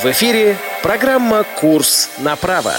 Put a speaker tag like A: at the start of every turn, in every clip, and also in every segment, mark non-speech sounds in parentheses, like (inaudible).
A: В эфире программа «Курс на право».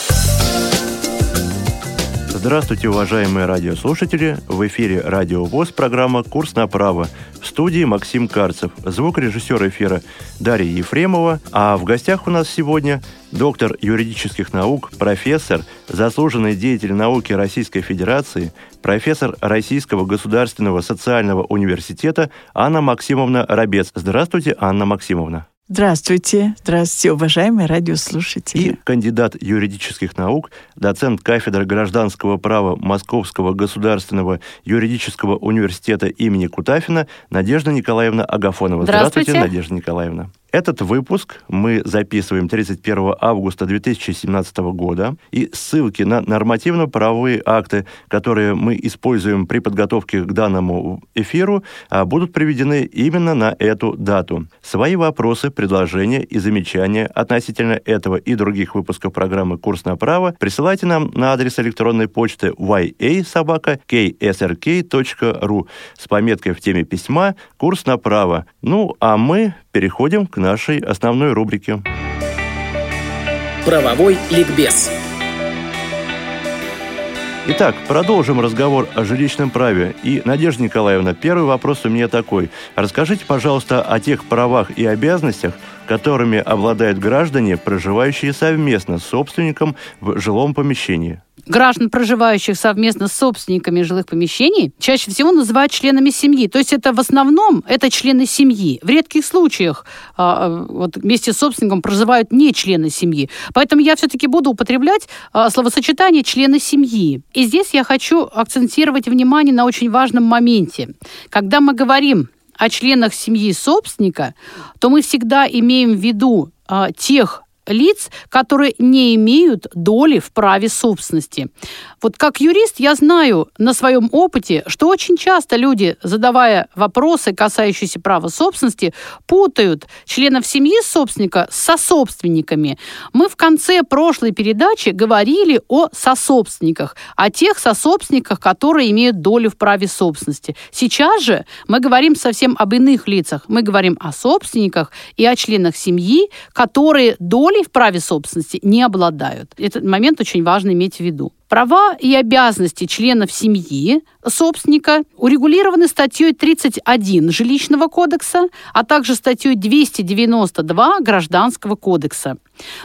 B: Здравствуйте, уважаемые радиослушатели! В эфире Радио ВОЗ, программа «Курс на право». В студии Максим Карцев, звукорежиссер эфира Дарья Ефремова. А в гостях у нас сегодня доктор юридических наук, профессор, заслуженный деятель науки Российской Федерации, профессор Российского государственного социального университета Анна Максимовна Рабец. Здравствуйте, Анна Максимовна.
C: Здравствуйте. Здравствуйте, уважаемые радиослушатели.
B: И кандидат юридических наук, доцент кафедры гражданского права Московского государственного юридического университета имени Кутафина Надежда Николаевна Агафонова.
D: Здравствуйте,
B: Здравствуйте Надежда Николаевна. Этот выпуск мы записываем 31 августа 2017 года, и ссылки на нормативно-правовые акты, которые мы используем при подготовке к данному эфиру, а, будут приведены именно на эту дату. Свои вопросы, предложения и замечания относительно этого и других выпусков программы «Курс на право» присылайте нам на адрес электронной почты ya.ksrk.ru с пометкой в теме письма «Курс на право». Ну, а мы переходим к нашей основной рубрике.
A: Правовой ликбез.
B: Итак, продолжим разговор о жилищном праве. И, Надежда Николаевна, первый вопрос у меня такой. Расскажите, пожалуйста, о тех правах и обязанностях, которыми обладают граждане, проживающие совместно с собственником в жилом помещении
D: граждан, проживающих совместно с собственниками жилых помещений, чаще всего называют членами семьи. То есть это в основном это члены семьи. В редких случаях а, а, вот вместе с собственником проживают не члены семьи. Поэтому я все-таки буду употреблять а, словосочетание члены семьи. И здесь я хочу акцентировать внимание на очень важном моменте. Когда мы говорим о членах семьи собственника, то мы всегда имеем в виду а, тех лиц, которые не имеют доли в праве собственности. Вот как юрист я знаю на своем опыте, что очень часто люди, задавая вопросы, касающиеся права собственности, путают членов семьи собственника с сособственниками. Мы в конце прошлой передачи говорили о сособственниках, о тех сособственниках, которые имеют долю в праве собственности. Сейчас же мы говорим совсем об иных лицах. Мы говорим о собственниках и о членах семьи, которые доли долей в праве собственности не обладают. Этот момент очень важно иметь в виду. Права и обязанности членов семьи собственника урегулированы статьей 31 Жилищного кодекса, а также статьей 292 Гражданского кодекса.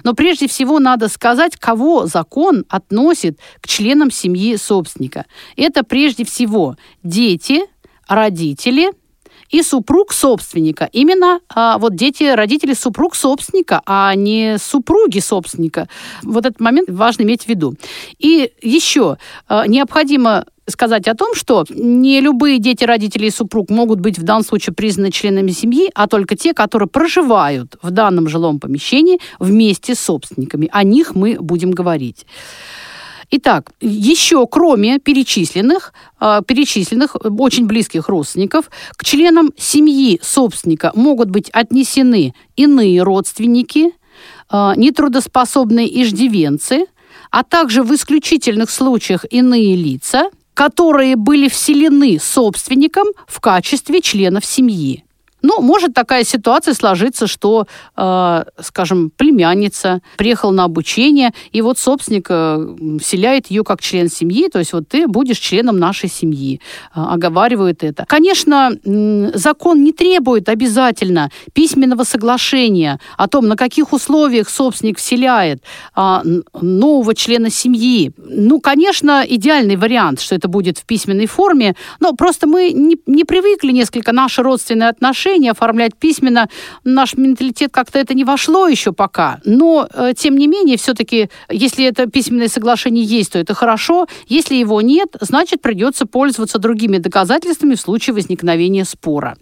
D: Но прежде всего надо сказать, кого закон относит к членам семьи собственника. Это прежде всего дети, родители – и супруг собственника. Именно а, вот дети, родители супруг собственника, а не супруги собственника. Вот этот момент важно иметь в виду. И еще а, необходимо сказать о том, что не любые дети, родители и супруг могут быть в данном случае признаны членами семьи, а только те, которые проживают в данном жилом помещении вместе с собственниками. О них мы будем говорить. Итак, еще кроме перечисленных, а, перечисленных очень близких родственников, к членам семьи собственника могут быть отнесены иные родственники, а, нетрудоспособные иждивенцы, а также в исключительных случаях иные лица, которые были вселены собственником в качестве членов семьи. Ну, может такая ситуация сложиться, что, э, скажем, племянница приехала на обучение, и вот собственник э, вселяет ее как член семьи, то есть вот ты будешь членом нашей семьи, э, оговаривают это. Конечно, э, закон не требует обязательно письменного соглашения о том, на каких условиях собственник вселяет э, нового члена семьи. Ну, конечно, идеальный вариант, что это будет в письменной форме, но просто мы не, не привыкли несколько наши родственные отношения соглашение оформлять письменно. Наш менталитет как-то это не вошло еще пока. Но, э, тем не менее, все-таки, если это письменное соглашение есть, то это хорошо. Если его нет, значит, придется пользоваться другими доказательствами в случае возникновения спора.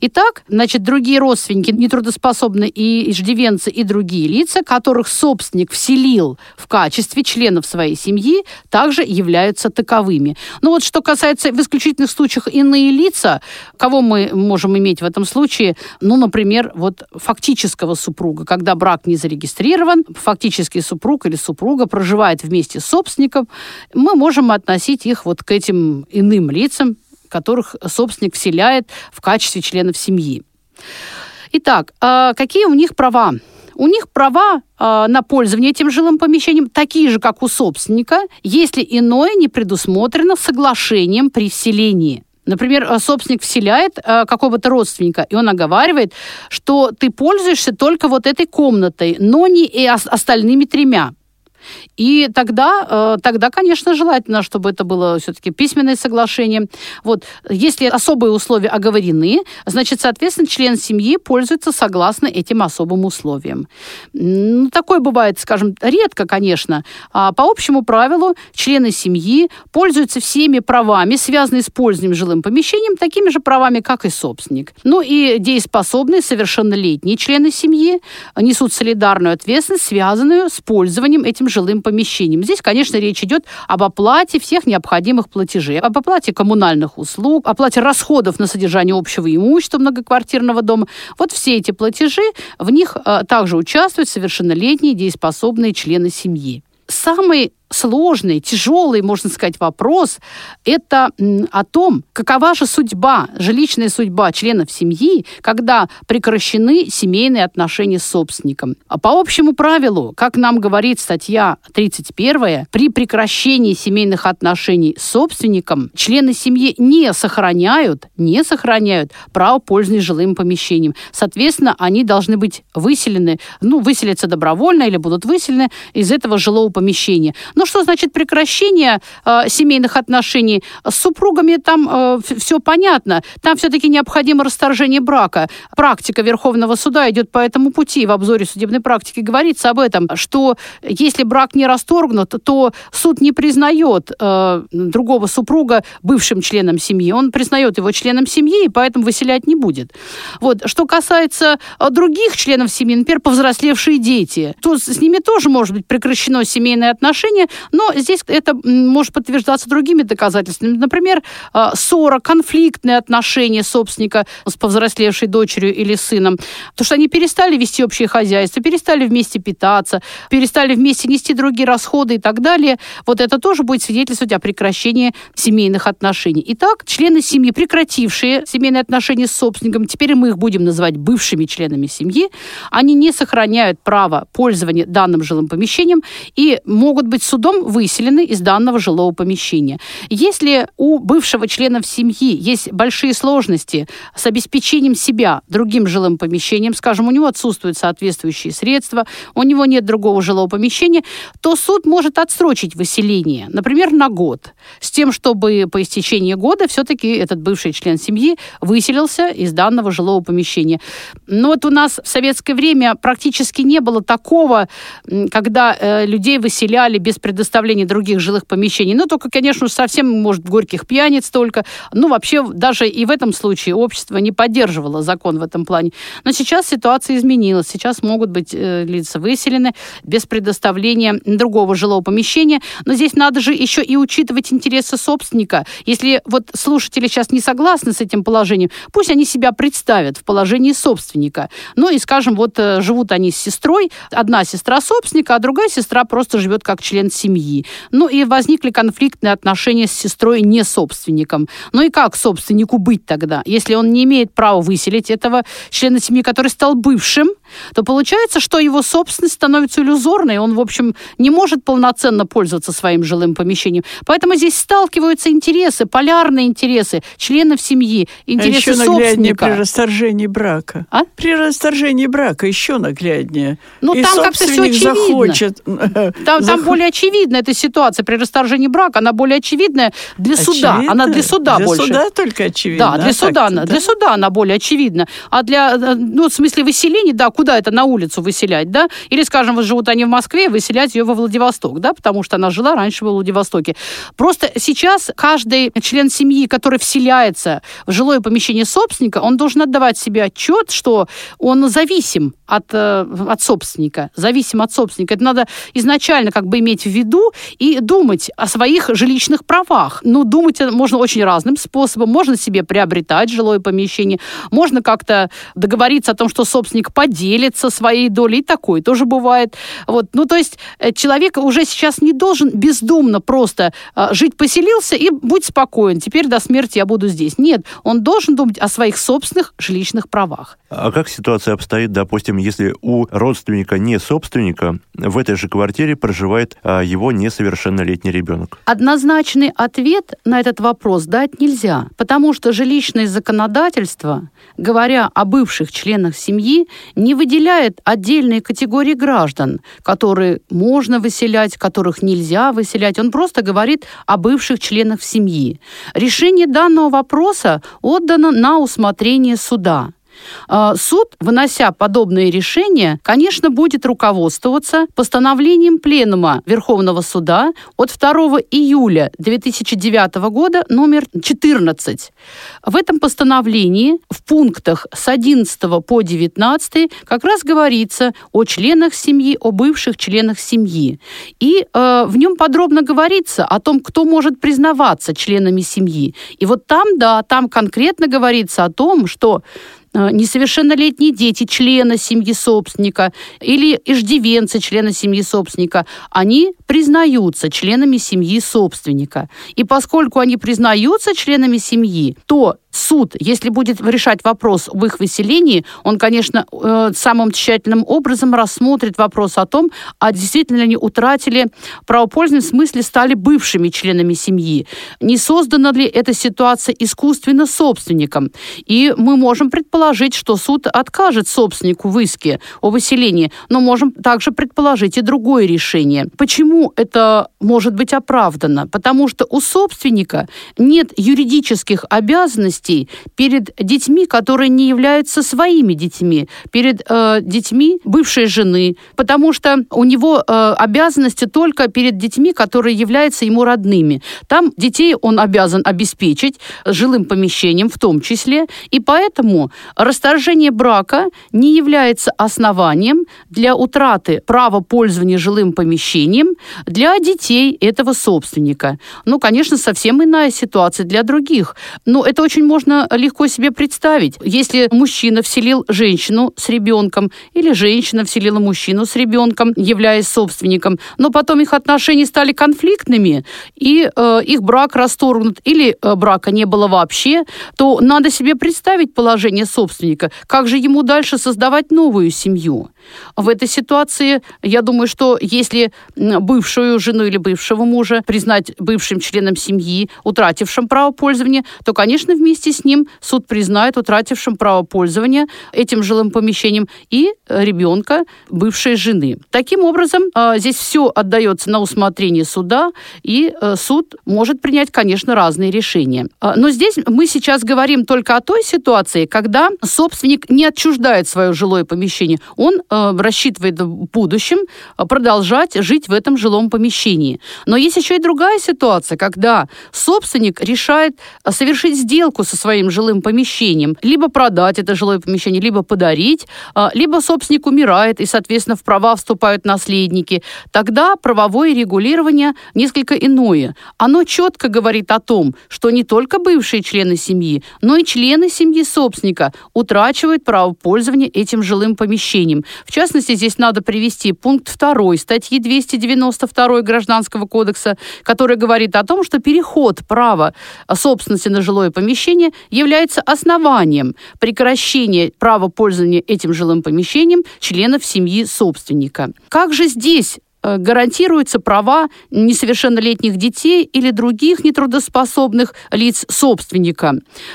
D: Итак, значит, другие родственники, нетрудоспособные и иждивенцы, и другие лица, которых собственник вселил в качестве членов своей семьи, также являются таковыми. Но вот что касается в исключительных случаях иные лица, кого мы можем иметь в этом случае, ну, например, вот фактического супруга, когда брак не зарегистрирован, фактический супруг или супруга проживает вместе с собственником, мы можем относить их вот к этим иным лицам, которых собственник вселяет в качестве членов семьи. Итак, а какие у них права? у них права э, на пользование этим жилым помещением такие же, как у собственника, если иное не предусмотрено соглашением при вселении. Например, э, собственник вселяет э, какого-то родственника, и он оговаривает, что ты пользуешься только вот этой комнатой, но не и остальными тремя. И тогда, э, тогда, конечно, желательно, чтобы это было все-таки письменное соглашение. Вот. Если особые условия оговорены, значит, соответственно, член семьи пользуется согласно этим особым условиям. Ну, такое бывает, скажем, редко, конечно. А по общему правилу члены семьи пользуются всеми правами, связанными с пользованием жилым помещением, такими же правами, как и собственник. Ну и дееспособные, совершеннолетние члены семьи несут солидарную ответственность, связанную с пользованием этим жилым помещением. Здесь, конечно, речь идет об оплате всех необходимых платежей, об оплате коммунальных услуг, оплате расходов на содержание общего имущества многоквартирного дома. Вот все эти платежи, в них э, также участвуют совершеннолетние дееспособные члены семьи. Самый сложный, тяжелый, можно сказать, вопрос – это о том, какова же судьба, жилищная судьба членов семьи, когда прекращены семейные отношения с собственником. А по общему правилу, как нам говорит статья 31, при прекращении семейных отношений с собственником члены семьи не сохраняют, не сохраняют право пользования жилым помещением. Соответственно, они должны быть выселены, ну, выселятся добровольно или будут выселены из этого жилого помещения. Ну, что значит прекращение э, семейных отношений? С супругами там э, все понятно. Там все-таки необходимо расторжение брака. Практика Верховного суда идет по этому пути. В обзоре судебной практики говорится об этом, что если брак не расторгнут, то суд не признает э, другого супруга бывшим членом семьи. Он признает его членом семьи, и поэтому выселять не будет. Вот. Что касается э, других членов семьи, например, повзрослевшие дети, то с ними тоже может быть прекращено семейное отношение, но здесь это может подтверждаться другими доказательствами. Например, э, ссора, конфликтные отношения собственника с повзрослевшей дочерью или сыном. То, что они перестали вести общее хозяйство, перестали вместе питаться, перестали вместе нести другие расходы и так далее. Вот это тоже будет свидетельствовать о прекращении семейных отношений. Итак, члены семьи, прекратившие семейные отношения с собственником, теперь мы их будем называть бывшими членами семьи, они не сохраняют право пользования данным жилым помещением и могут быть судом выселены из данного жилого помещения. Если у бывшего члена семьи есть большие сложности с обеспечением себя другим жилым помещением, скажем, у него отсутствуют соответствующие средства, у него нет другого жилого помещения, то суд может отсрочить выселение, например, на год, с тем, чтобы по истечении года все-таки этот бывший член семьи выселился из данного жилого помещения. Но вот у нас в советское время практически не было такого, когда э, людей выселяли без предоставления других жилых помещений. Ну, только, конечно, совсем, может, горьких пьяниц только. Ну, вообще, даже и в этом случае общество не поддерживало закон в этом плане. Но сейчас ситуация изменилась. Сейчас могут быть э, лица выселены без предоставления другого жилого помещения. Но здесь надо же еще и учитывать интересы собственника. Если вот слушатели сейчас не согласны с этим положением, пусть они себя представят в положении собственника. Ну и, скажем, вот э, живут они с сестрой, одна сестра собственника, а другая сестра просто живет как член семьи. Ну и возникли конфликтные отношения с сестрой не собственником. Ну и как собственнику быть тогда? Если он не имеет права выселить этого члена семьи, который стал бывшим, то получается, что его собственность становится иллюзорной, он, в общем, не может полноценно пользоваться своим жилым помещением. Поэтому здесь сталкиваются интересы, полярные интересы членов семьи, интересы а еще собственника.
C: при расторжении брака. А? При расторжении брака еще нагляднее.
D: Ну, там как-то все очевидно. Захочет, там, там более очевидна эта ситуация при расторжении брака, она более очевидная для Очевидно? суда. Она для суда
C: для
D: больше.
C: Для суда только очевидна.
D: Да, для а суда, она, да? для суда она более очевидна. А для, э, ну, в смысле выселения, да, куда это на улицу выселять, да? Или, скажем, вот живут они в Москве, выселять ее во Владивосток, да, потому что она жила раньше во Владивостоке. Просто сейчас каждый член семьи, который вселяется в жилое помещение собственника, он должен отдавать себе отчет, что он зависим от, э, от собственника, зависим от собственника. Это надо изначально как бы иметь в виду и думать о своих жилищных правах. Ну, думать можно очень разным способом. Можно себе приобретать жилое помещение, можно как-то договориться о том, что собственник поделит поделится своей долей, и такое тоже бывает. Вот. Ну, то есть э, человек уже сейчас не должен бездумно просто э, жить поселился и будь спокоен, теперь до смерти я буду здесь. Нет, он должен думать о своих собственных жилищных правах.
B: А как ситуация обстоит, допустим, если у родственника не собственника в этой же квартире проживает а, его несовершеннолетний ребенок?
D: Однозначный ответ на этот вопрос дать нельзя, потому что жилищное законодательство, говоря о бывших членах семьи, не выделяет отдельные категории граждан, которые можно выселять, которых нельзя выселять. Он просто говорит о бывших членах семьи. Решение данного вопроса отдано на усмотрение суда. А, суд, вынося подобные решения, конечно, будет руководствоваться постановлением Пленума Верховного суда от 2 июля 2009 года номер 14. В этом постановлении в пунктах с 11 по 19 как раз говорится о членах семьи, о бывших членах семьи. И э, в нем подробно говорится о том, кто может признаваться членами семьи. И вот там, да, там конкретно говорится о том, что несовершеннолетние дети члена семьи собственника или иждивенцы члена семьи собственника, они признаются членами семьи собственника. И поскольку они признаются членами семьи, то суд, если будет решать вопрос об их выселении, он, конечно, э, самым тщательным образом рассмотрит вопрос о том, а действительно ли они утратили право пользования, в смысле стали бывшими членами семьи. Не создана ли эта ситуация искусственно собственником? И мы можем предположить, что суд откажет собственнику в иске о выселении, но можем также предположить и другое решение. Почему это может быть оправдано? Потому что у собственника нет юридических обязанностей перед детьми, которые не являются своими детьми, перед э, детьми бывшей жены, потому что у него э, обязанности только перед детьми, которые являются ему родными. Там детей он обязан обеспечить жилым помещением в том числе, и поэтому расторжение брака не является основанием для утраты права пользования жилым помещением для детей этого собственника. Ну, конечно, совсем иная ситуация для других. Но это очень можно легко себе представить. Если мужчина вселил женщину с ребенком или женщина вселила мужчину с ребенком, являясь собственником, но потом их отношения стали конфликтными, и э, их брак расторгнут, или э, брака не было вообще, то надо себе представить положение собственника. Как же ему дальше создавать новую семью? В этой ситуации, я думаю, что если бывшую жену или бывшего мужа признать бывшим членом семьи, утратившим право пользования, то, конечно, вместе с ним суд признает утратившим право пользования этим жилым помещением и ребенка бывшей жены. Таким образом, а, здесь все отдается на усмотрение суда, и э, суд может принять, конечно, разные решения. Но здесь мы сейчас говорим только о той ситуации, когда собственник не отчуждает свое жилое помещение. Он э, рассчитывает в будущем продолжать жить в этом жилом помещении. Но есть еще и другая ситуация, когда собственник решает совершить сделку со своим жилым помещением, либо продать это жилое помещение, либо подарить, либо собственник умирает, и, соответственно, в права вступают наследники, тогда правовое регулирование несколько иное. Оно четко говорит о том, что не только бывшие члены семьи, но и члены семьи собственника утрачивают право пользования этим жилым помещением. В частности, здесь надо привести пункт 2 статьи 292 Гражданского кодекса, который говорит о том, что переход права собственности на жилое помещение является основанием прекращения права пользования этим жилым помещением членов семьи собственника. Как же здесь гарантируются права несовершеннолетних детей или других нетрудоспособных лиц собственника.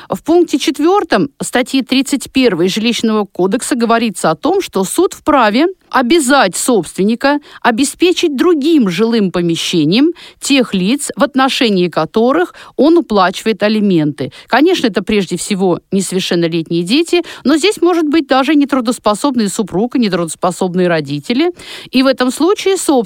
D: В пункте 4 статьи 31 Жилищного кодекса говорится о том, что суд вправе обязать собственника обеспечить другим жилым помещением тех лиц, в отношении которых он уплачивает алименты. Конечно, это прежде всего несовершеннолетние дети, но здесь может быть даже нетрудоспособный супруг и нетрудоспособные родители. И в этом случае собственник,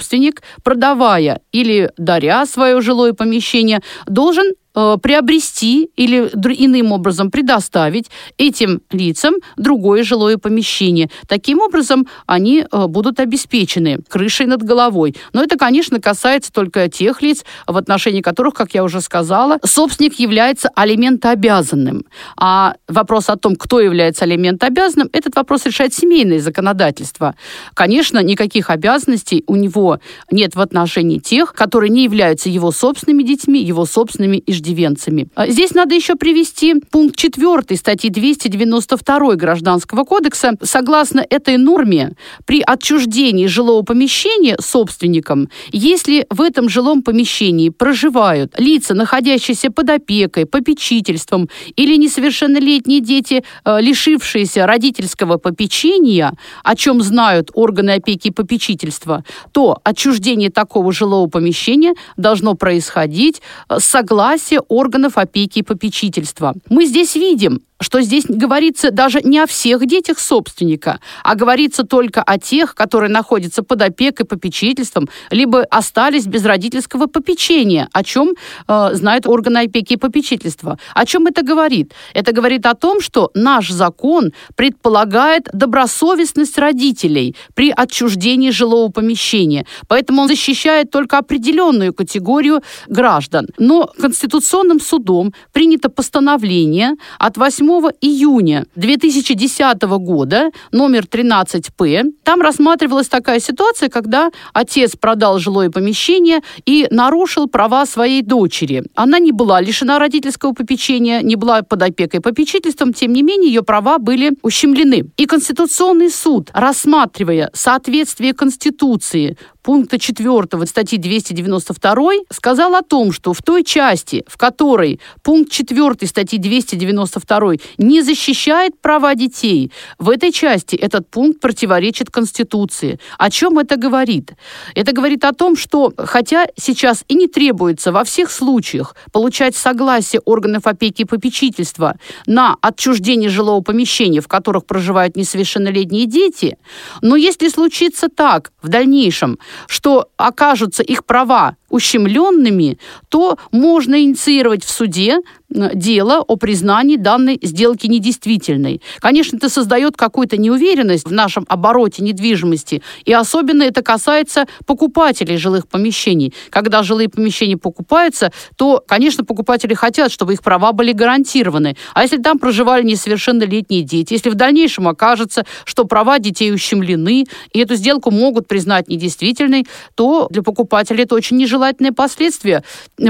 D: продавая или даря свое жилое помещение, должен приобрести или иным образом предоставить этим лицам другое жилое помещение. Таким образом, они э, будут обеспечены крышей над головой. Но это, конечно, касается только тех лиц, в отношении которых, как я уже сказала, собственник является алиментообязанным. А вопрос о том, кто является алиментообязанным, этот вопрос решает семейное законодательство. Конечно, никаких обязанностей у него нет в отношении тех, которые не являются его собственными детьми, его собственными иждивенцами. А здесь надо еще привести пункт 4 статьи 292 Гражданского кодекса. Согласно этой норме, при отчуждении жилого помещения собственником, если в этом жилом помещении проживают лица, находящиеся под опекой, попечительством или несовершеннолетние дети, э, лишившиеся родительского попечения, о чем знают органы опеки и попечительства, то отчуждение такого жилого помещения должно происходить с согласия органов опеки и попечительства. Мы здесь видим, что здесь говорится даже не о всех детях собственника, а говорится только о тех, которые находятся под опекой, попечительством, либо остались без родительского попечения, о чем э, знают органы опеки и попечительства. О чем это говорит? Это говорит о том, что наш закон предполагает добросовестность родителей при отчуждении жилого помещения. Поэтому он защищает только определенную категорию граждан. Но Конституционным судом принято постановление от 8 июня 2010 года, номер 13П. Там рассматривалась такая ситуация, когда отец продал жилое помещение и нарушил права своей дочери. Она не была лишена родительского попечения, не была под опекой попечительством, тем не менее ее права были ущемлены. И Конституционный суд, рассматривая соответствие Конституции пункта 4 статьи 292 сказал о том, что в той части, в которой пункт 4 статьи 292 не защищает права детей, в этой части этот пункт противоречит Конституции. О чем это говорит? Это говорит о том, что хотя сейчас и не требуется во всех случаях получать согласие органов опеки и попечительства на отчуждение жилого помещения, в которых проживают несовершеннолетние дети, но если случится так в дальнейшем, что окажутся их права ущемленными, то можно инициировать в суде дело о признании данной сделки недействительной. Конечно, это создает какую-то неуверенность в нашем обороте недвижимости, и особенно это касается покупателей жилых помещений. Когда жилые помещения покупаются, то, конечно, покупатели хотят, чтобы их права были гарантированы. А если там проживали несовершеннолетние дети, если в дальнейшем окажется, что права детей ущемлены, и эту сделку могут признать недействительной, то для покупателей это очень нежелательные последствия.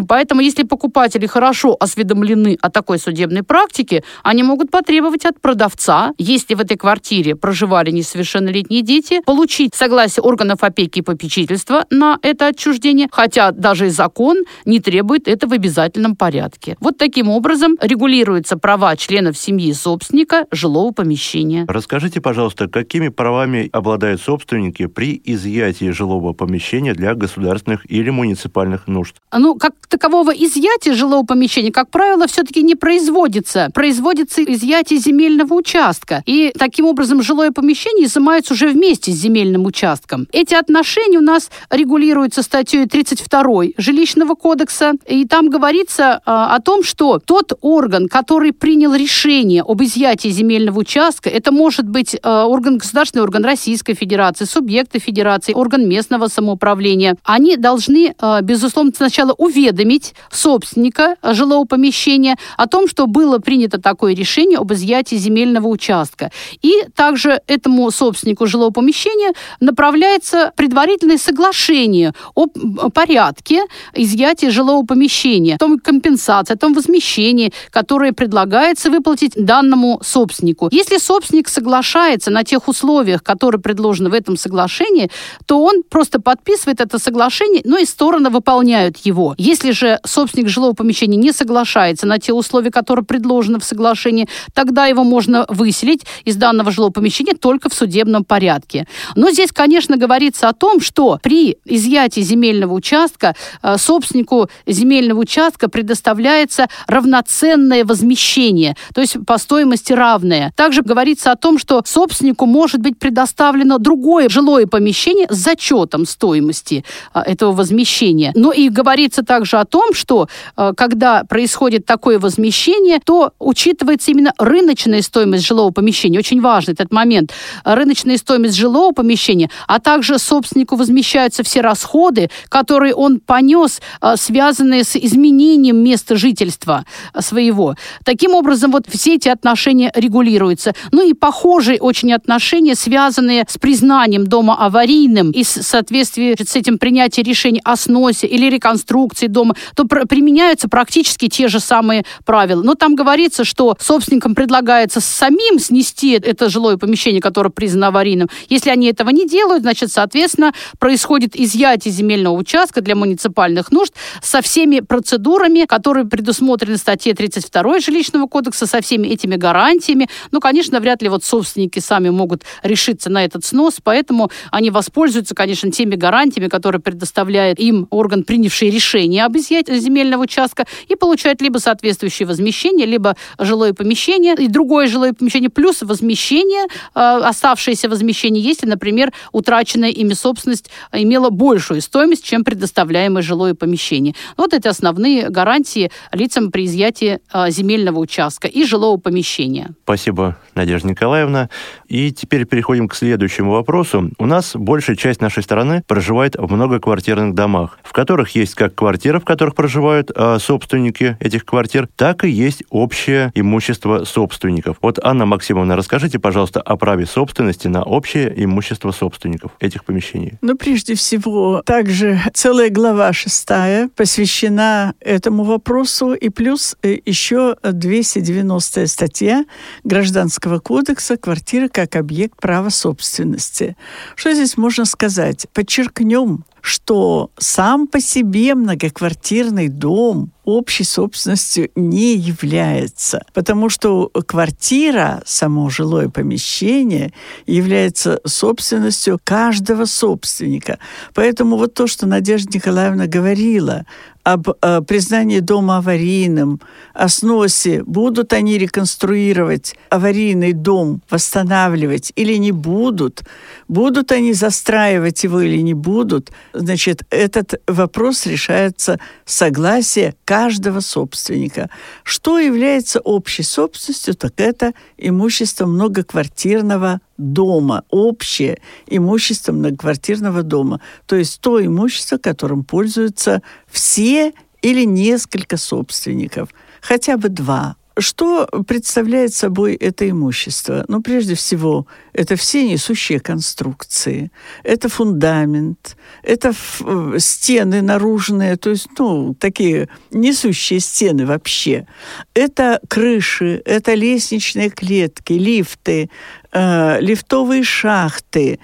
D: Поэтому, если покупатели хорошо осведомлены о такой судебной практике, они могут потребовать от продавца, если в этой квартире проживали несовершеннолетние дети, получить согласие органов опеки и попечительства на это отчуждение, хотя даже и закон не требует это в обязательном порядке. Вот таким образом регулируются права членов семьи собственника жилого помещения.
B: Расскажите, пожалуйста, какими правами обладают собственники при изъятии жилого помещения для государственных или муниципальных нужд?
D: Ну, как такового изъятия жилого помещения, как правило, все-таки не производится. Производится изъятие земельного участка. И таким образом жилое помещение изымается уже вместе с земельным участком. Эти отношения у нас регулируются статьей 32 Жилищного кодекса. И там говорится э, о том, что тот орган, который принял решение об изъятии земельного участка, это может быть э, орган, государственный орган Российской Федерации, субъекты Федерации, орган местного самоуправления. Они должны, э, безусловно, сначала уведомить собственника жилого помещения, о том, что было принято такое решение об изъятии земельного участка. И также этому собственнику жилого помещения направляется предварительное соглашение о порядке изъятия жилого помещения, о том компенсации, о том возмещении, которое предлагается выплатить данному собственнику. Если собственник соглашается на тех условиях, которые предложены в этом соглашении, то он просто подписывает это соглашение, но и стороны выполняют его. Если же собственник жилого помещения не соглашается на те условия, которые предложены в соглашении, тогда его можно выселить из данного жилого помещения только в судебном порядке. Но здесь, конечно, говорится о том, что при изъятии земельного участка э, собственнику земельного участка предоставляется равноценное возмещение, то есть по стоимости равное. Также говорится о том, что собственнику может быть предоставлено другое жилое помещение с зачетом стоимости э, этого возмещения помещения. Но и говорится также о том, что э, когда происходит такое возмещение, то учитывается именно рыночная стоимость жилого помещения. Очень важный этот момент. Рыночная стоимость жилого помещения, а также собственнику возмещаются все расходы, которые он понес, э, связанные с изменением места жительства своего. Таким образом, вот все эти отношения регулируются. Ну и похожие очень отношения, связанные с признанием дома аварийным и в соответствии с этим принятием решений о сносе или реконструкции дома, то пр применяются практически те же самые правила. Но там говорится, что собственникам предлагается самим снести это жилое помещение, которое признано аварийным. Если они этого не делают, значит, соответственно, происходит изъятие земельного участка для муниципальных нужд со всеми процедурами, которые предусмотрены в статье 32 жилищного кодекса, со всеми этими гарантиями. Ну, конечно, вряд ли вот собственники сами могут решиться на этот снос, поэтому они воспользуются, конечно, теми гарантиями, которые предоставляет им орган, принявший решение об изъятии земельного участка, и получают либо соответствующее возмещение, либо жилое помещение, и другое жилое помещение, плюс возмещение, э, оставшееся возмещение, если, например, утраченная ими собственность имела большую стоимость, чем предоставляемое жилое помещение. Вот эти основные гарантии лицам при изъятии э, земельного участка и жилого помещения.
B: Спасибо, Надежда Николаевна. И теперь переходим к следующему вопросу. У нас большая часть нашей страны проживает в многоквартирных домах, в которых есть как квартиры, в которых проживают э, собственники этих квартир, так и есть общее имущество собственников. Вот, Анна Максимовна, расскажите, пожалуйста, о праве собственности на общее имущество собственников этих помещений.
C: Ну, прежде всего, также целая глава шестая посвящена этому вопросу, и плюс э, еще 290 статья Гражданского кодекса «Квартира как объект права собственности». Что здесь можно сказать? Подчеркнем, что сам по себе многоквартирный дом общей собственностью не является, потому что квартира, само жилое помещение, является собственностью каждого собственника. Поэтому вот то, что Надежда Николаевна говорила об э, признании дома аварийным, о сносе, будут они реконструировать аварийный дом, восстанавливать или не будут, будут они застраивать его или не будут, значит, этот вопрос решается согласие каждого собственника. Что является общей собственностью, так это имущество многоквартирного дома, общее имущество многоквартирного дома. То есть то имущество, которым пользуются все или несколько собственников, хотя бы два что представляет собой это имущество? Ну, прежде всего, это все несущие конструкции, это фундамент, это э, стены наружные, то есть, ну, такие несущие стены вообще. Это крыши, это лестничные клетки, лифты, э, лифтовые шахты.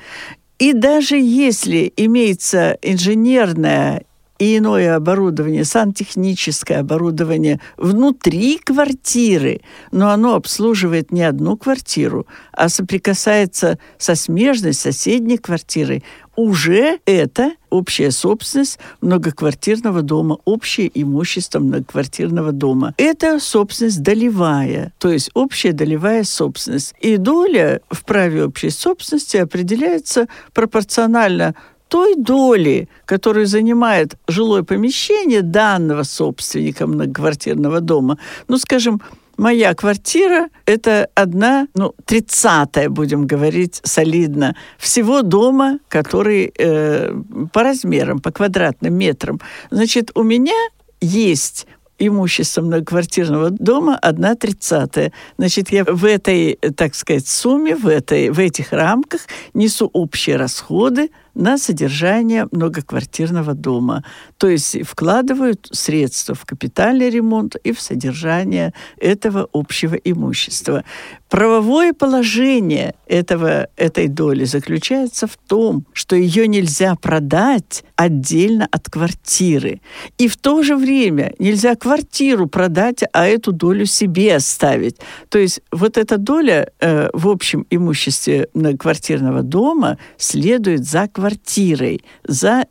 C: И даже если имеется инженерная и иное оборудование, сантехническое оборудование внутри квартиры, но оно обслуживает не одну квартиру, а соприкасается со смежной соседней квартирой, уже это общая собственность многоквартирного дома, общее имущество многоквартирного дома. Это собственность долевая, то есть общая долевая собственность. И доля в праве общей собственности определяется пропорционально той доли, которую занимает жилое помещение данного собственника многоквартирного дома, ну, скажем, моя квартира – это одна, ну, тридцатая, будем говорить солидно, всего дома, который э, по размерам, по квадратным метрам. Значит, у меня есть имущество многоквартирного дома одна тридцатая. Значит, я в этой, так сказать, сумме, в, этой, в этих рамках несу общие расходы на содержание многоквартирного дома. То есть вкладывают средства в капитальный ремонт и в содержание этого общего имущества. Правовое положение этого, этой доли заключается в том, что ее нельзя продать отдельно от квартиры. И в то же время нельзя квартиру продать, а эту долю себе оставить. То есть вот эта доля э, в общем имуществе многоквартирного дома следует за квартирой квартирой, за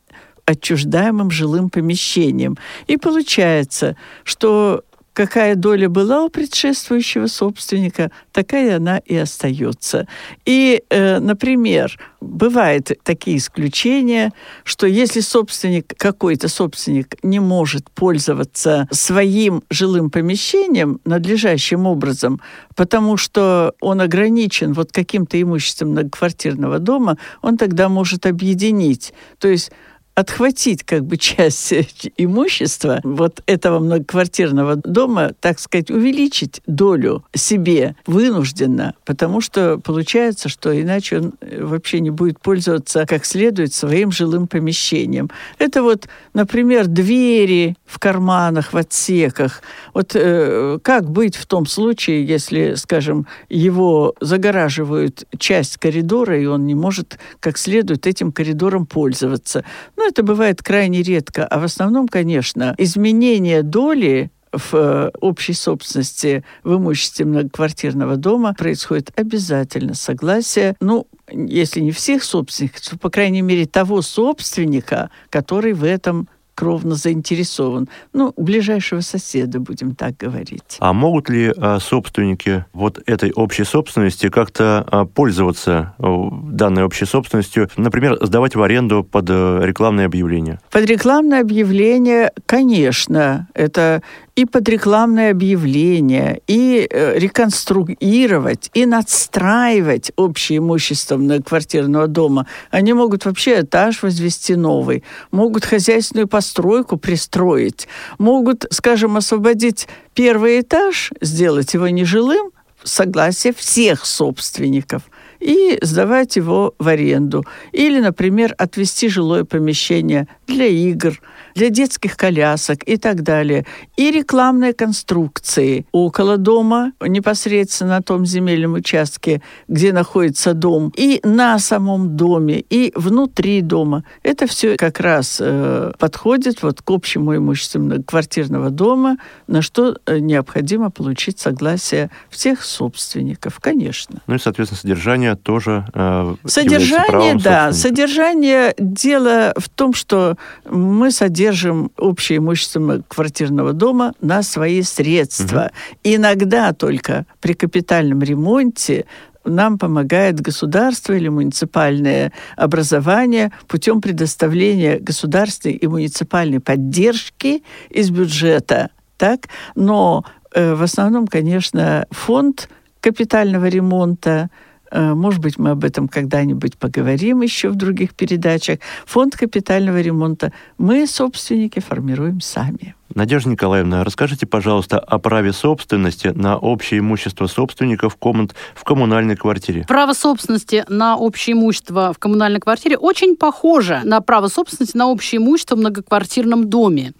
C: отчуждаемым жилым помещением. И получается, что какая доля была у предшествующего собственника, такая она и остается. И, э, например, бывают такие исключения, что если собственник, какой-то собственник не может пользоваться своим жилым помещением надлежащим образом, потому что он ограничен вот каким-то имуществом многоквартирного дома, он тогда может объединить. То есть отхватить как бы (laughs) часть имущества вот этого многоквартирного дома, так сказать, увеличить долю себе вынужденно, потому что получается, что иначе он э, вообще не будет пользоваться как следует своим жилым помещением. Это вот, например, двери в карманах, в отсеках. Вот э, как быть в том случае, если, скажем, его загораживают часть коридора, и он не может как следует этим коридором пользоваться? Ну, это бывает крайне редко, а в основном, конечно, изменение доли в э, общей собственности в имуществе многоквартирного дома происходит обязательно согласие, ну, если не всех собственников, то, по крайней мере, того собственника, который в этом кровно заинтересован. Ну, ближайшего соседа, будем так говорить.
B: А могут ли а, собственники вот этой общей собственности как-то а, пользоваться а, данной общей собственностью, например, сдавать в аренду под а, рекламное объявление?
C: Под рекламное объявление, конечно, это и под рекламное объявление, и э, реконструировать, и надстраивать общее имущество многоквартирного дома. Они могут вообще этаж возвести новый, могут хозяйственную постройку пристроить, могут, скажем, освободить первый этаж, сделать его нежилым, согласие всех собственников и сдавать его в аренду. Или, например, отвести жилое помещение для игр – для детских колясок и так далее. И рекламные конструкции около дома, непосредственно на том земельном участке, где находится дом, и на самом доме, и внутри дома. Это все как раз э, подходит вот к общему имуществу квартирного дома, на что э, необходимо получить согласие всех собственников, конечно.
B: Ну и, соответственно, содержание тоже
C: э, Содержание, да. Содержание, дело в том, что мы содержим держим общее имущество квартирного дома на свои средства. Угу. Иногда только при капитальном ремонте нам помогает государство или муниципальное образование путем предоставления государственной и муниципальной поддержки из бюджета. Так? Но э, в основном, конечно, фонд капитального ремонта может быть, мы об этом когда-нибудь поговорим еще в других передачах. Фонд капитального ремонта мы, собственники, формируем сами.
B: Надежда Николаевна, расскажите, пожалуйста, о праве собственности на общее имущество собственников комнат в коммунальной квартире.
D: Право собственности на общее имущество в коммунальной квартире очень похоже на право собственности на общее имущество в многоквартирном доме.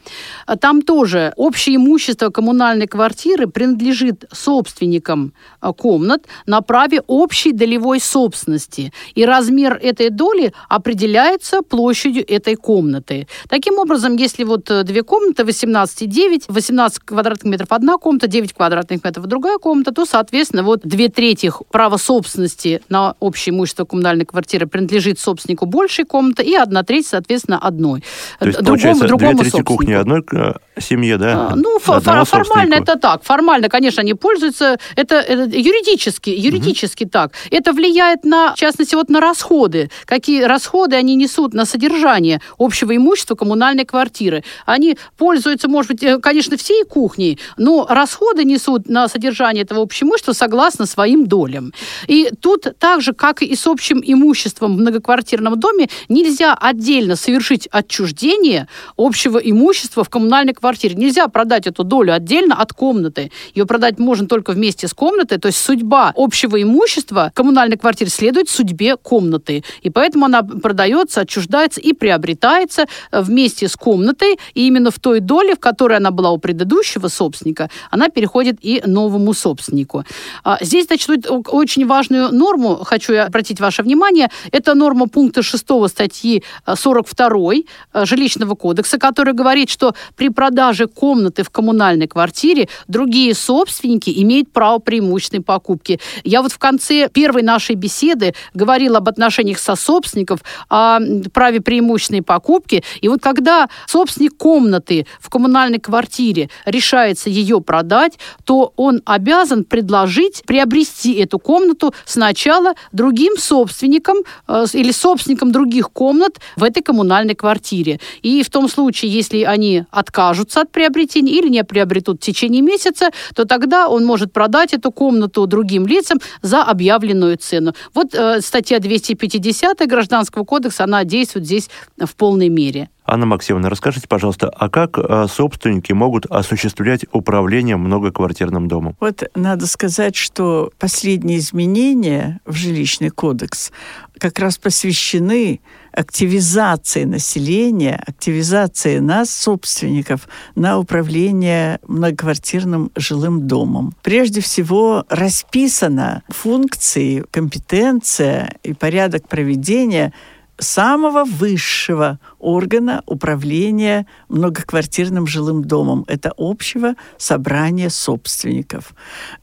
D: Там тоже общее имущество коммунальной квартиры принадлежит собственникам э, комнат на праве общей долевой собственности. И размер этой доли определяется площадью этой комнаты. Таким образом, если вот э, две комнаты 18 18,9, 18 квадратных метров одна комната, 9 квадратных метров другая комната, то, соответственно, вот две трети права собственности на общее имущество коммунальной квартиры принадлежит собственнику большей комнаты, и одна треть, соответственно, одной.
B: То есть, другому, другому две трети кухни одной э, семье, да?
D: А, ну, формально это так. Формально, конечно, они пользуются. Это, это юридически, юридически угу. так. Это влияет на, в частности, вот на расходы. Какие расходы они несут на содержание общего имущества коммунальной квартиры. Они пользуются пользуются, может быть, э, конечно, всей кухней, но расходы несут на содержание этого общего имущества согласно своим долям. И тут так же, как и с общим имуществом в многоквартирном доме, нельзя отдельно совершить отчуждение общего имущества в коммунальной квартире. Нельзя продать эту долю отдельно от комнаты. Ее продать можно только вместе с комнатой. То есть судьба общего имущества в коммунальной квартире следует судьбе комнаты. И поэтому она продается, отчуждается и приобретается э, вместе с комнатой. И именно в той доле, в которой она была у предыдущего собственника, она переходит и новому собственнику. А, здесь, значит, очень важную норму, хочу обратить ваше внимание, это норма пункта 6 статьи 42 а, а, жилищного кодекса, который говорит, что при продаже комнаты в коммунальной квартире другие собственники имеют право преимущественной покупки. Я вот в конце первой нашей беседы говорила об отношениях со собственников, о праве преимущественной покупки. И вот когда собственник комнаты в коммунальной коммунальной квартире решается ее продать, то он обязан предложить приобрести эту комнату сначала другим собственникам э, или собственникам других комнат в этой коммунальной квартире. И в том случае, если они откажутся от приобретения или не приобретут в течение месяца, то тогда он может продать эту комнату другим лицам за объявленную цену. Вот э, статья 250 Гражданского кодекса, она действует здесь в полной мере.
B: Анна Максимовна, расскажите, пожалуйста, а как а, собственники могут осуществлять управление многоквартирным домом?
C: Вот надо сказать, что последние изменения в жилищный кодекс как раз посвящены активизации населения, активизации нас, собственников, на управление многоквартирным жилым домом. Прежде всего расписана функции, компетенция и порядок проведения самого высшего органа управления многоквартирным жилым домом. Это общего собрания собственников.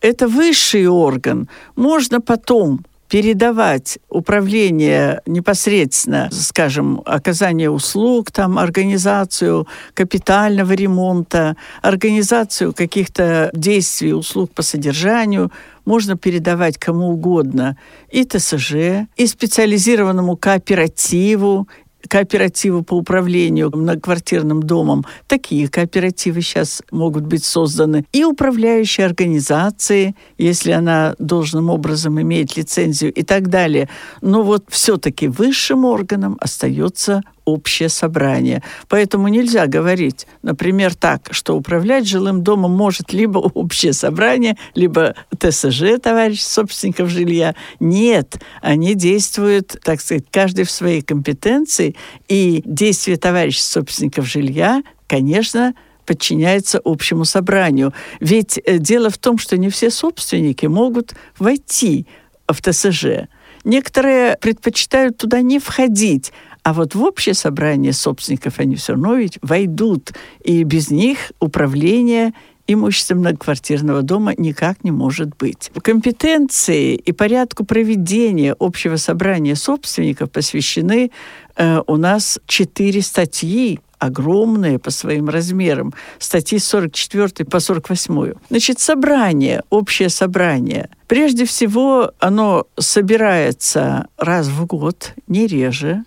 C: Это высший орган. Можно потом передавать управление непосредственно, скажем, оказание услуг, там, организацию капитального ремонта, организацию каких-то действий, услуг по содержанию, можно передавать кому угодно. И ТСЖ, и специализированному кооперативу, кооперативы по управлению многоквартирным домом. Такие кооперативы сейчас могут быть созданы. И управляющие организации, если она должным образом имеет лицензию и так далее. Но вот все-таки высшим органом остается общее собрание. Поэтому нельзя говорить, например, так, что управлять жилым домом может либо общее собрание, либо ТСЖ, товарищ собственников жилья. Нет, они действуют, так сказать, каждый в своей компетенции, и действия товарищ собственников жилья, конечно, подчиняется общему собранию. Ведь э, дело в том, что не все собственники могут войти в ТСЖ. Некоторые предпочитают туда не входить, а вот в общее собрание собственников они все равно ведь войдут, и без них управление имуществом многоквартирного дома никак не может быть. Компетенции и порядку проведения общего собрания собственников посвящены э, у нас четыре статьи огромные по своим размерам. Статьи 44 по 48. Значит, собрание, общее собрание. Прежде всего, оно собирается раз в год, не реже,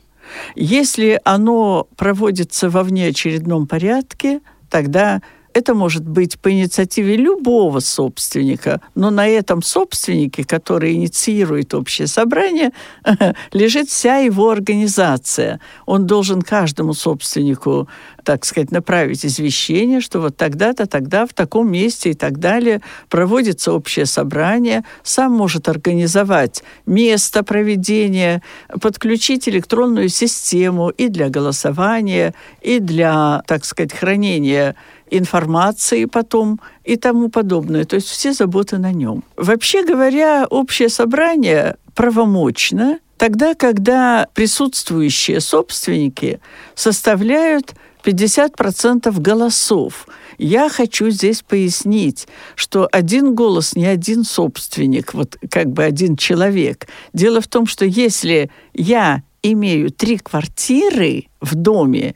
C: если оно проводится во внеочередном порядке, тогда это может быть по инициативе любого собственника, но на этом собственнике, который инициирует общее собрание, (laughs) лежит вся его организация. Он должен каждому собственнику, так сказать, направить извещение, что вот тогда-то, тогда, в таком месте и так далее проводится общее собрание, сам может организовать место проведения, подключить электронную систему и для голосования, и для, так сказать, хранения информации потом и тому подобное. То есть все заботы на нем. Вообще говоря, общее собрание правомочно тогда, когда присутствующие собственники составляют 50% голосов. Я хочу здесь пояснить, что один голос не один собственник, вот как бы один человек. Дело в том, что если я имею три квартиры в доме,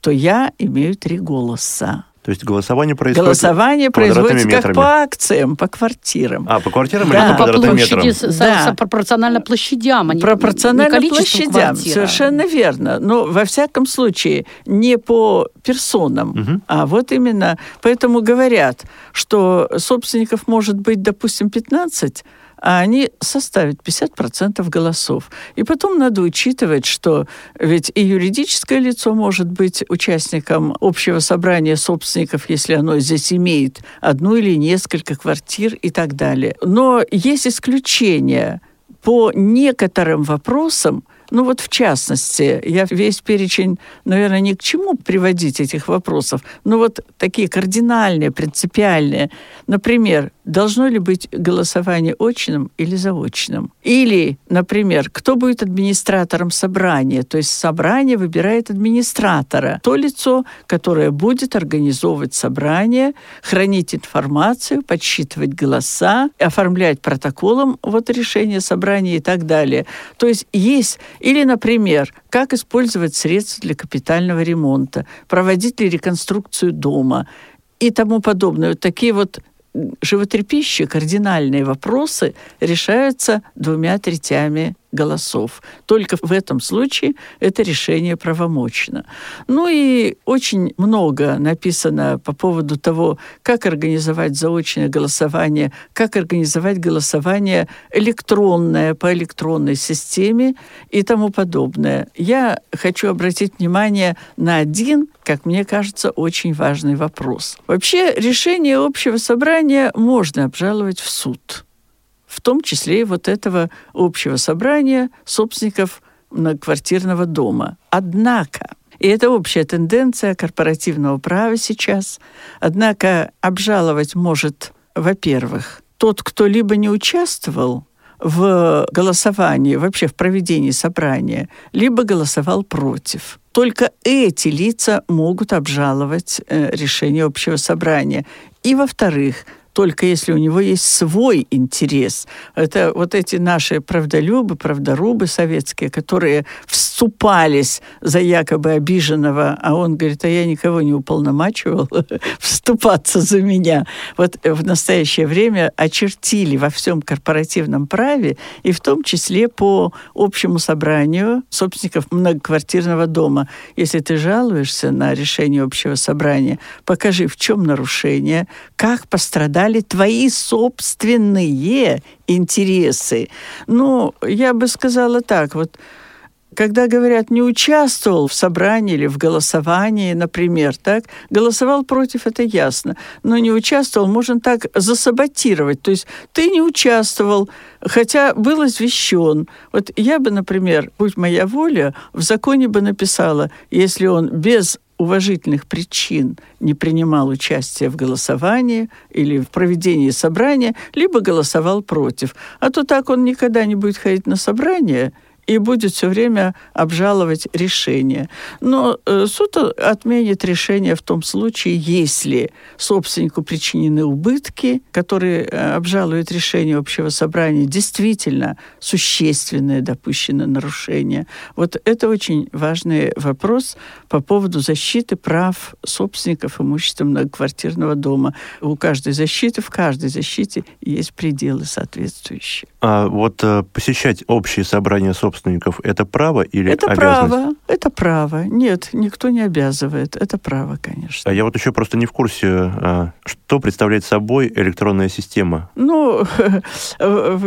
C: то я имею три голоса.
B: То есть голосование происходит
C: Голосование производится метрами. как по акциям, по квартирам.
B: А, по квартирам
C: да.
B: или по,
D: по площади,
B: метрам?
D: Да. пропорционально площадям, а не
C: Пропорционально
D: не
C: площадям,
D: квартира.
C: совершенно верно. Но, во всяком случае, не по персонам, угу. а вот именно... Поэтому говорят, что собственников может быть, допустим, 15, а они составят 50% голосов. И потом надо учитывать, что ведь и юридическое лицо может быть участником общего собрания собственников, если оно здесь имеет одну или несколько квартир и так далее. Но есть исключения по некоторым вопросам, ну вот в частности, я весь перечень, наверное, ни к чему приводить этих вопросов, но вот такие кардинальные, принципиальные. Например, должно ли быть голосование очным или заочным? Или, например, кто будет администратором собрания? То есть собрание выбирает администратора. То лицо, которое будет организовывать собрание, хранить информацию, подсчитывать голоса, оформлять протоколом вот решение собрания и так далее. То есть есть Или, например, как использовать средства для капитального ремонта, проводить ли реконструкцию дома и тому подобное. Вот такие вот животрепещущие кардинальные вопросы решаются двумя третями голосов. Только в этом случае это решение правомочно. Ну и очень много написано по поводу того, как организовать заочное голосование, как организовать голосование электронное по электронной системе и тому подобное. Я хочу обратить внимание на один, как мне кажется, очень важный вопрос. Вообще решение общего собрания можно обжаловать в суд в том числе и вот этого общего собрания собственников многоквартирного дома. Однако, и это общая тенденция корпоративного права сейчас, однако обжаловать может, во-первых, тот, кто либо не участвовал в голосовании, вообще в проведении собрания, либо голосовал против. Только эти лица могут обжаловать э, решение общего собрания. И, во-вторых, только если у него есть свой интерес. Это вот эти наши правдолюбы, правдорубы советские, которые вступались за якобы обиженного, а он говорит, а я никого не уполномачивал (laughs) вступаться за меня. Вот в настоящее время очертили во всем корпоративном праве, и в том числе по общему собранию собственников многоквартирного дома. Если ты жалуешься на решение общего собрания, покажи, в чем нарушение, как пострадали стали твои собственные интересы. Ну, я бы сказала так, вот когда говорят не участвовал в собрании или в голосовании, например, так, голосовал против, это ясно, но не участвовал, можно так засаботировать. То есть ты не участвовал, хотя был извещен. Вот я бы, например, будь моя воля, в законе бы написала, если он без уважительных причин не принимал участие в голосовании или в проведении собрания, либо голосовал против. А то так он никогда не будет ходить на собрание – и будет все время обжаловать решение. Но э, суд отменит решение в том случае, если собственнику причинены убытки, которые э, обжалуют решение общего собрания, действительно существенное допущено нарушение. Вот это очень важный вопрос по поводу защиты прав собственников имущества многоквартирного дома. У каждой защиты, в каждой защите есть пределы соответствующие.
B: А вот э, посещать общие собрания собственников собственников это право или
C: это
B: обязанность?
C: право, это право. Нет, никто не обязывает. Это право, конечно.
B: А я вот еще просто не в курсе, а, что представляет собой электронная система.
C: Ну, (laughs)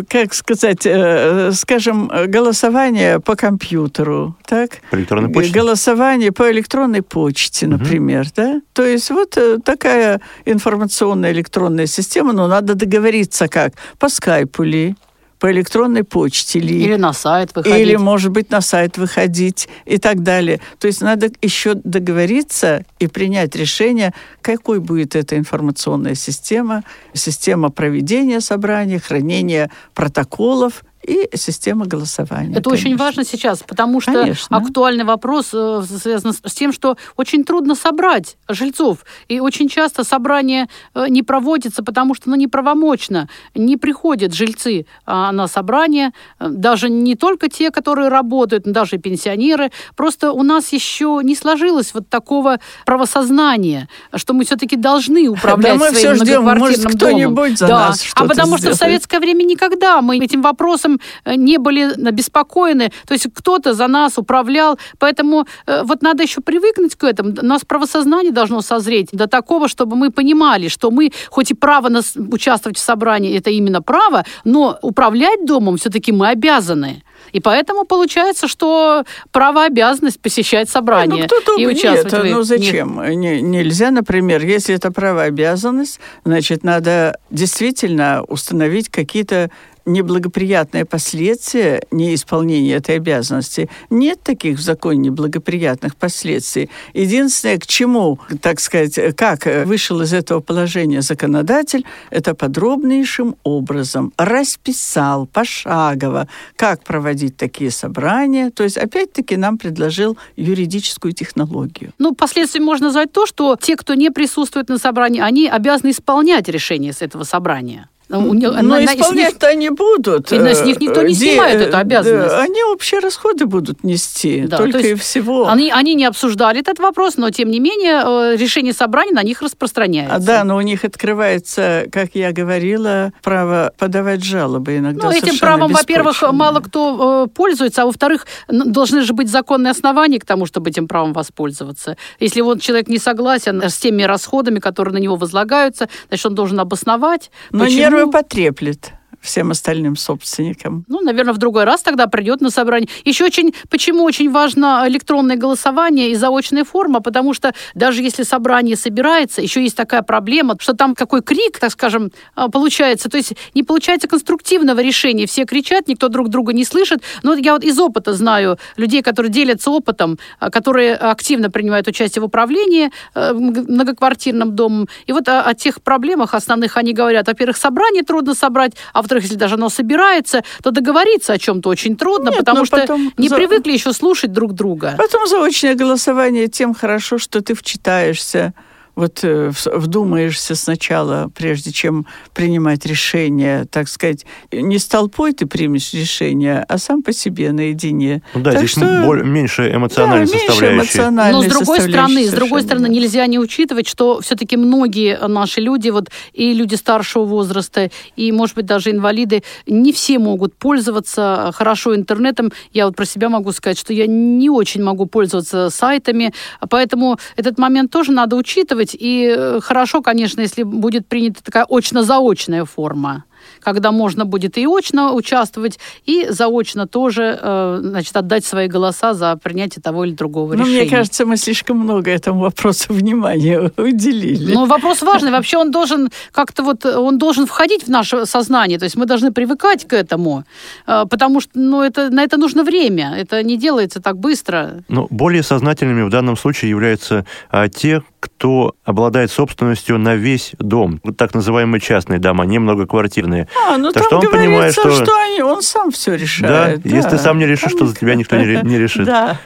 C: как сказать, э, скажем, голосование по компьютеру, так?
B: По электронной почте?
C: Голосование по электронной почте, например, угу. да? То есть вот э, такая информационная электронная система, но надо договориться как? По скайпу ли? По электронной почте ли...
D: Или на сайт выходить.
C: Или, может быть, на сайт выходить и так далее. То есть надо еще договориться и принять решение, какой будет эта информационная система, система проведения собраний, хранения протоколов и система голосования.
D: Это конечно. очень важно сейчас, потому что конечно. актуальный вопрос э, связан с тем, что очень трудно собрать жильцов. И очень часто собрание э, не проводится, потому что ну, неправомочно. Не приходят жильцы а, на собрание, э, даже не только те, которые работают, но даже пенсионеры. Просто у нас еще не сложилось вот такого правосознания, что мы все-таки должны (laughs) управлять да, своим мы все ждем, может,
C: кто-нибудь за да. нас
D: А потому что в советское время никогда мы этим вопросом Э, не были обеспокоены. То есть кто-то за нас управлял. Поэтому э, вот надо еще привыкнуть к этому. У нас правосознание должно созреть до такого, чтобы мы понимали, что мы, хоть и право нас участвовать в собрании, это именно право, но управлять домом все-таки мы обязаны. И поэтому получается, что право обязанность посещать собрание ну, и участвовать.
C: Нет, ну зачем? Не, нельзя, например, если это право обязанность, значит, надо действительно установить какие-то неблагоприятные последствия неисполнения этой обязанности. Нет таких в законе неблагоприятных последствий. Единственное, к чему, так сказать, как вышел из этого положения законодатель, это подробнейшим образом расписал пошагово, как проводить такие собрания. То есть, опять-таки, нам предложил юридическую технологию.
D: Ну, последствием можно назвать то, что те, кто не присутствует на собрании, они обязаны исполнять решение с этого собрания.
C: Но исполнять-то они будут.
D: И с них никто не снимает эту обязанность.
C: Они общие расходы будут нести, да, только и всего.
D: Они, они не обсуждали этот вопрос, но, тем не менее, решение собрания на них распространяется. А,
C: да, но у них открывается, как я говорила, право подавать жалобы иногда
D: Ну, этим правом, во-первых, мало кто э, пользуется, а во-вторых, должны же быть законные основания к тому, чтобы этим правом воспользоваться. Если вот человек не согласен с теми расходами, которые на него возлагаются, значит, он должен обосновать.
C: Но почему... нервы потреплет всем остальным собственникам.
D: Ну, наверное, в другой раз тогда придет на собрание. Еще очень, почему очень важно электронное голосование и заочная форма, потому что даже если собрание собирается, еще есть такая проблема, что там какой крик, так скажем, а, получается, то есть не получается конструктивного решения. Все кричат, никто друг друга не слышит. Но я вот из опыта знаю людей, которые делятся опытом, а, которые активно принимают участие в управлении э, многоквартирным домом. И вот о, о тех проблемах основных они говорят. Во-первых, собрание трудно собрать, а во-вторых, если даже оно собирается, то договориться о чем-то очень трудно, Нет, потому что не за... привыкли еще слушать друг друга.
C: Потом заочное голосование тем хорошо, что ты вчитаешься вот э, вдумаешься сначала, прежде чем принимать решение, так сказать, не с толпой ты примешь решение, а сам по себе наедине.
B: Ну да, так здесь что... более, меньше эмоциональной да, составляющей.
D: Но с другой стороны, с другой стороны, нельзя не учитывать, что все-таки многие наши люди, вот и люди старшего возраста, и, может быть, даже инвалиды, не все могут пользоваться хорошо интернетом. Я вот про себя могу сказать, что я не очень могу пользоваться сайтами, поэтому этот момент тоже надо учитывать быть. И э, хорошо, конечно, если будет принята такая очно-заочная форма когда можно будет и очно участвовать, и заочно тоже э, значит, отдать свои голоса за принятие того или другого
C: Но
D: решения.
C: Мне кажется, мы слишком много этому вопросу внимания (laughs) уделили.
D: Ну, вопрос важный. Вообще он должен как-то вот, он должен входить в наше сознание. То есть мы должны привыкать к этому, э, потому что ну, это, на это нужно время. Это не делается так быстро.
B: Ну, более сознательными в данном случае являются а, те, кто обладает собственностью на весь дом. Так называемые частные дома, не многоквартирные.
C: А, ну так там что он понимает, что, что они, он сам все решает.
B: Да? да. Если ты сам не решишь, там... то за тебя никто не, не решит. (laughs)
C: Да.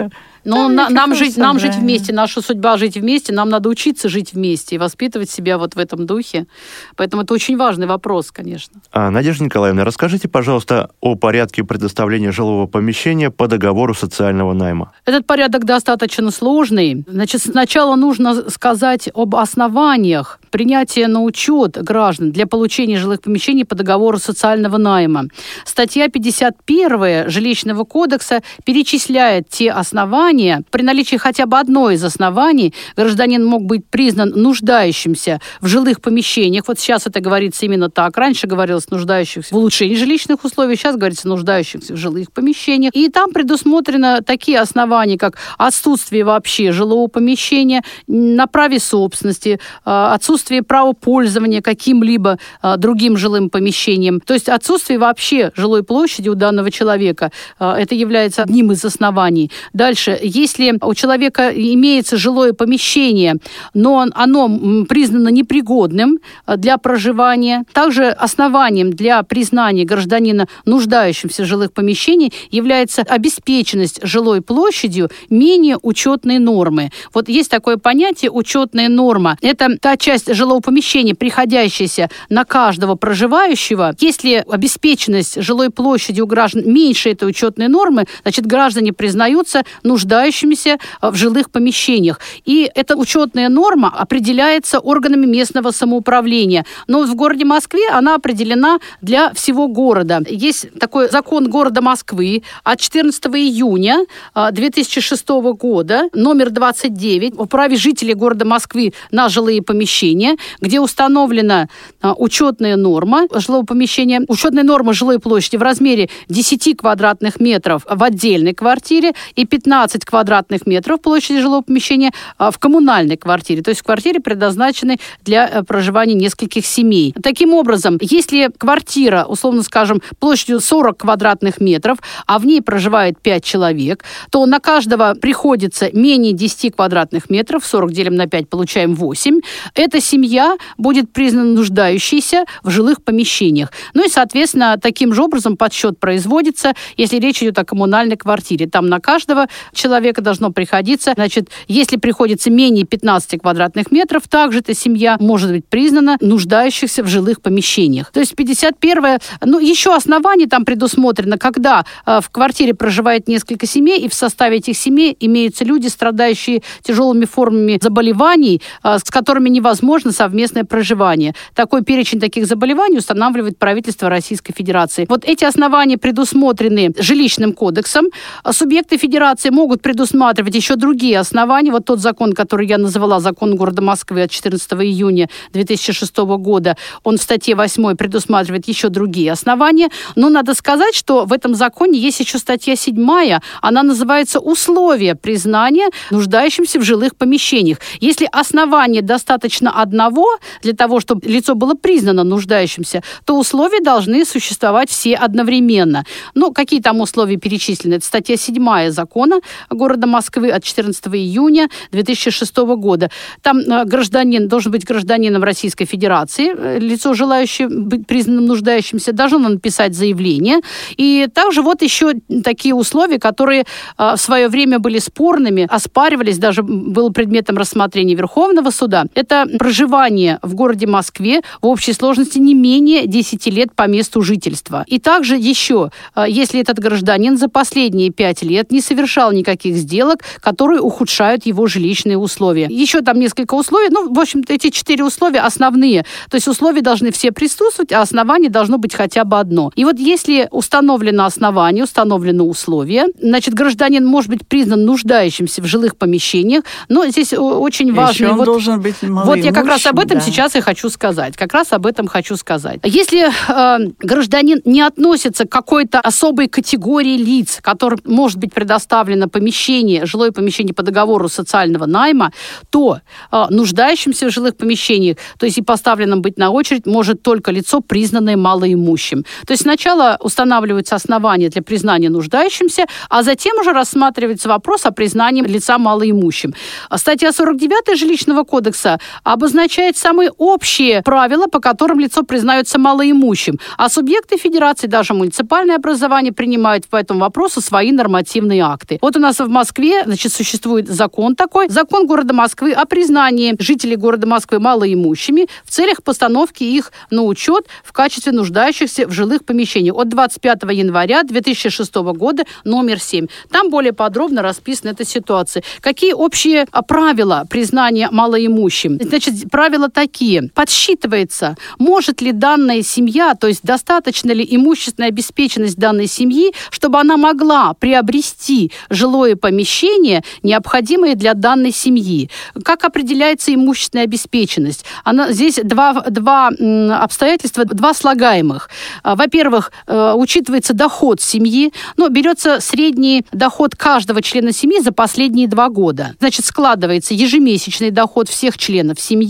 D: Но на, нам, жить, нам жить вместе, наша судьба жить вместе, нам надо учиться жить вместе и воспитывать себя вот в этом духе. Поэтому это очень важный вопрос, конечно.
B: А, Надежда Николаевна, расскажите, пожалуйста, о порядке предоставления жилого помещения по договору социального найма.
D: Этот порядок достаточно сложный. Значит, сначала нужно сказать об основаниях принятия на учет граждан для получения жилых помещений по договору социального найма. Статья 51 Жилищного кодекса перечисляет те основания, при наличии хотя бы одной из оснований гражданин мог быть признан нуждающимся в жилых помещениях. Вот сейчас это говорится именно так. Раньше говорилось нуждающихся в улучшении жилищных условий, сейчас говорится нуждающихся в жилых помещениях. И там предусмотрены такие основания, как отсутствие вообще жилого помещения, на праве собственности, а, отсутствие отсутствие права пользования каким-либо а, другим жилым помещением. То есть отсутствие вообще жилой площади у данного человека, а, это является одним из оснований. Дальше, если у человека имеется жилое помещение, но оно признано непригодным а, для проживания, также основанием для признания гражданина нуждающимся в жилых помещениях является обеспеченность жилой площадью менее учетной нормы. Вот есть такое понятие учетная норма. Это та часть жилого помещения, приходящееся на каждого проживающего, если обеспеченность жилой площади у граждан меньше этой учетной нормы, значит, граждане признаются нуждающимися э, в жилых помещениях. И эта учетная норма определяется органами местного самоуправления. Но в городе Москве она определена для всего города. Есть такой закон города Москвы от 14 июня 2006 э, года, номер 29, о праве жителей города Москвы на жилые помещения помещения, где установлена а, учетная норма жилого помещения, учетная норма жилой площади в размере 10 квадратных метров в отдельной квартире и 15 квадратных метров площади жилого помещения а, в коммунальной квартире, то есть в квартире, предназначенной для э, проживания нескольких семей. Таким образом, если квартира, условно скажем, площадью 40 квадратных метров, а в ней проживает 5 человек, то на каждого приходится менее 10 квадратных метров, 40 делим на 5, получаем 8. Это семья будет признана нуждающейся в жилых помещениях. Ну и, соответственно, таким же образом подсчет производится, если речь идет о коммунальной квартире. Там на каждого человека должно приходиться, значит, если приходится менее 15 квадратных метров, также эта семья может быть признана нуждающихся в жилых помещениях. То есть 51 ну, еще основание там предусмотрено, когда э, в квартире проживает несколько семей, и в составе этих семей имеются люди, страдающие тяжелыми формами заболеваний, э, с которыми невозможно совместное проживание. Такой перечень таких заболеваний устанавливает правительство Российской Федерации. Вот эти основания предусмотрены жилищным кодексом. Субъекты Федерации могут предусматривать еще другие основания. Вот тот закон, который я называла, закон города Москвы от 14 июня 2006 года, он в статье 8 предусматривает еще другие основания. Но надо сказать, что в этом законе есть еще статья 7, она называется «Условия признания нуждающимся в жилых помещениях». Если основания достаточно одного для того, чтобы лицо было признано нуждающимся, то условия должны существовать все одновременно. Ну, какие там условия перечислены? Это статья 7 закона города Москвы от 14 июня 2006 года. Там э, гражданин должен быть гражданином Российской Федерации, э, лицо, желающее быть признанным нуждающимся, должно написать заявление. И также вот еще такие условия, которые э, в свое время были спорными, оспаривались, даже был предметом рассмотрения Верховного суда. Это проживание в городе Москве в общей сложности не менее 10 лет по месту жительства. И также еще, если этот гражданин за последние 5 лет не совершал никаких сделок, которые ухудшают его жилищные условия. Еще там несколько условий, ну, в общем-то, эти четыре условия основные. То есть условия должны все присутствовать, а основание должно быть хотя бы одно. И вот если установлено основание, установлено условие, значит, гражданин может быть признан нуждающимся в жилых помещениях, но здесь очень важно...
C: Еще он
D: вот,
C: должен быть
D: Вот я как раз об этом да. сейчас и хочу сказать. Как раз об этом хочу сказать. Если э, гражданин не относится к какой-то особой категории лиц, которым может быть предоставлено помещение, жилое помещение по договору социального найма, то э, нуждающимся в жилых помещениях, то есть и поставленным быть на очередь, может только лицо, признанное малоимущим. То есть сначала устанавливаются основания для признания нуждающимся, а затем уже рассматривается вопрос о признании лица малоимущим. Статья 49 Жилищного кодекса обозначает самые общие правила, по которым лицо признается малоимущим, а субъекты федерации, даже муниципальное образование принимают по этому вопросу свои нормативные акты. Вот у нас в Москве, значит, существует закон такой, закон города Москвы о признании жителей города Москвы малоимущими в целях постановки их на учет в качестве нуждающихся в жилых помещениях от 25 января 2006 года номер 7. Там более подробно расписана эта ситуация. Какие общие а, правила признания малоимущим? Значит, правила такие. Подсчитывается, может ли данная семья, то есть достаточно ли имущественная обеспеченность данной семьи, чтобы она могла приобрести жилое помещение, необходимое для данной семьи. Как определяется имущественная обеспеченность? Она, здесь два, два обстоятельства, два слагаемых. А, во-первых, э, учитывается доход семьи, но берется средний доход каждого члена семьи за последние два года. Значит, складывается ежемесячный доход всех членов семьи,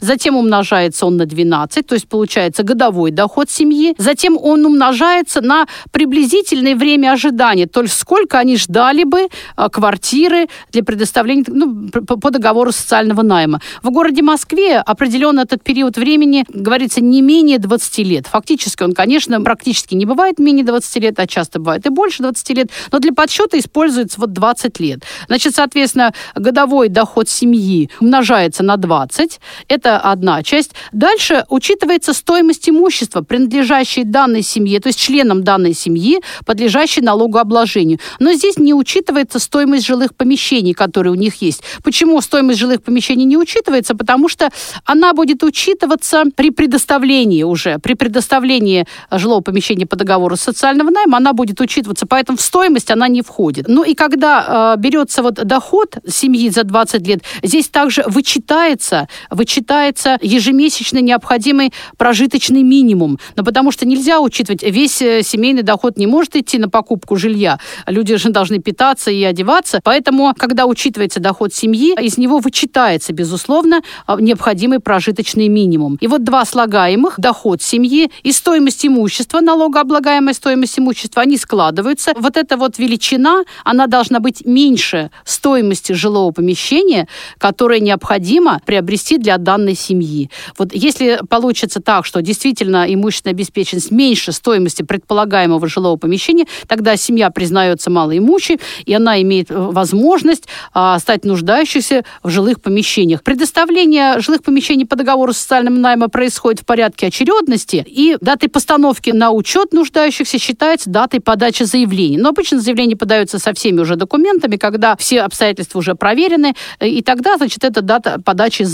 D: затем умножается он на 12, то есть получается годовой доход семьи, затем он умножается на приблизительное время ожидания, то есть сколько они ждали бы а, квартиры для предоставления ну, по договору социального найма. В городе Москве определенно этот период времени, говорится, не менее 20 лет. Фактически он, конечно, практически не бывает менее 20 лет, а часто бывает и больше 20 лет, но для подсчета используется вот 20 лет. Значит, соответственно, годовой доход семьи умножается на 20. Это одна часть. Дальше учитывается стоимость имущества, принадлежащей данной семье, то есть членам данной семьи, подлежащей налогообложению. Но здесь не учитывается стоимость жилых помещений, которые у них есть. Почему стоимость жилых помещений не учитывается? Потому что она будет учитываться при предоставлении уже, при предоставлении жилого помещения по договору социального найма, она будет учитываться, поэтому в стоимость она не входит. Ну и когда э, берется вот доход семьи за 20 лет, здесь также вычитается, вычитается ежемесячно необходимый прожиточный минимум. Но потому что нельзя учитывать, весь э, семейный доход не может идти на покупку жилья. Люди же должны питаться и одеваться. Поэтому, когда учитывается доход семьи, из него вычитается, безусловно, э, необходимый прожиточный минимум. И вот два слагаемых, доход семьи и стоимость имущества, налогооблагаемая стоимость имущества, они складываются. Вот эта вот величина, она должна быть меньше стоимости жилого помещения, которое необходимо приобрести для данной семьи. Вот если получится так, что действительно имущественная обеспеченность меньше стоимости предполагаемого жилого помещения, тогда семья признается малоимущей, и она имеет э, возможность а, стать нуждающейся в жилых помещениях. Предоставление жилых помещений по договору социального найма происходит в порядке очередности, и датой постановки на учет нуждающихся считается датой подачи заявлений. Но обычно заявление подается со всеми уже документами, когда все обстоятельства уже проверены, э, и тогда, значит, это дата подачи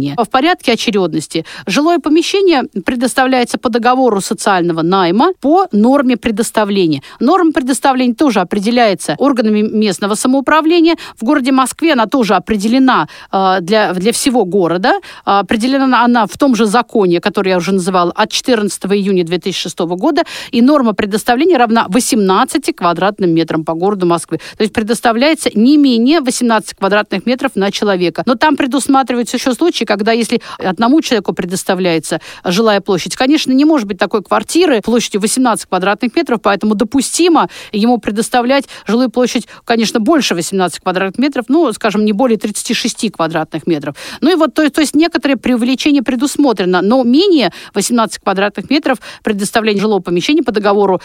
D: заявления. В порядке очередности жилое помещение предоставляется по договору социального найма по норме предоставления. Норма предоставления тоже определяется органами местного самоуправления. В городе Москве она тоже определена э, для, для всего города. Определена она в том же законе, который я уже называла, от 14 июня 2006 года. И норма предоставления равна 18 квадратным метрам по городу Москвы. То есть предоставляется не менее 18 квадратных метров на человека. Но там предусматриваются еще случаи, когда если одному человеку предоставляется жилая площадь, конечно, не может быть такой квартиры площадью 18 квадратных метров, поэтому допустимо ему предоставлять жилую площадь, конечно, больше 18 квадратных метров, ну, скажем, не более 36 квадратных метров. Ну и вот, то, то есть некоторое преувеличение предусмотрено, но менее 18 квадратных метров предоставления жилого помещения по договору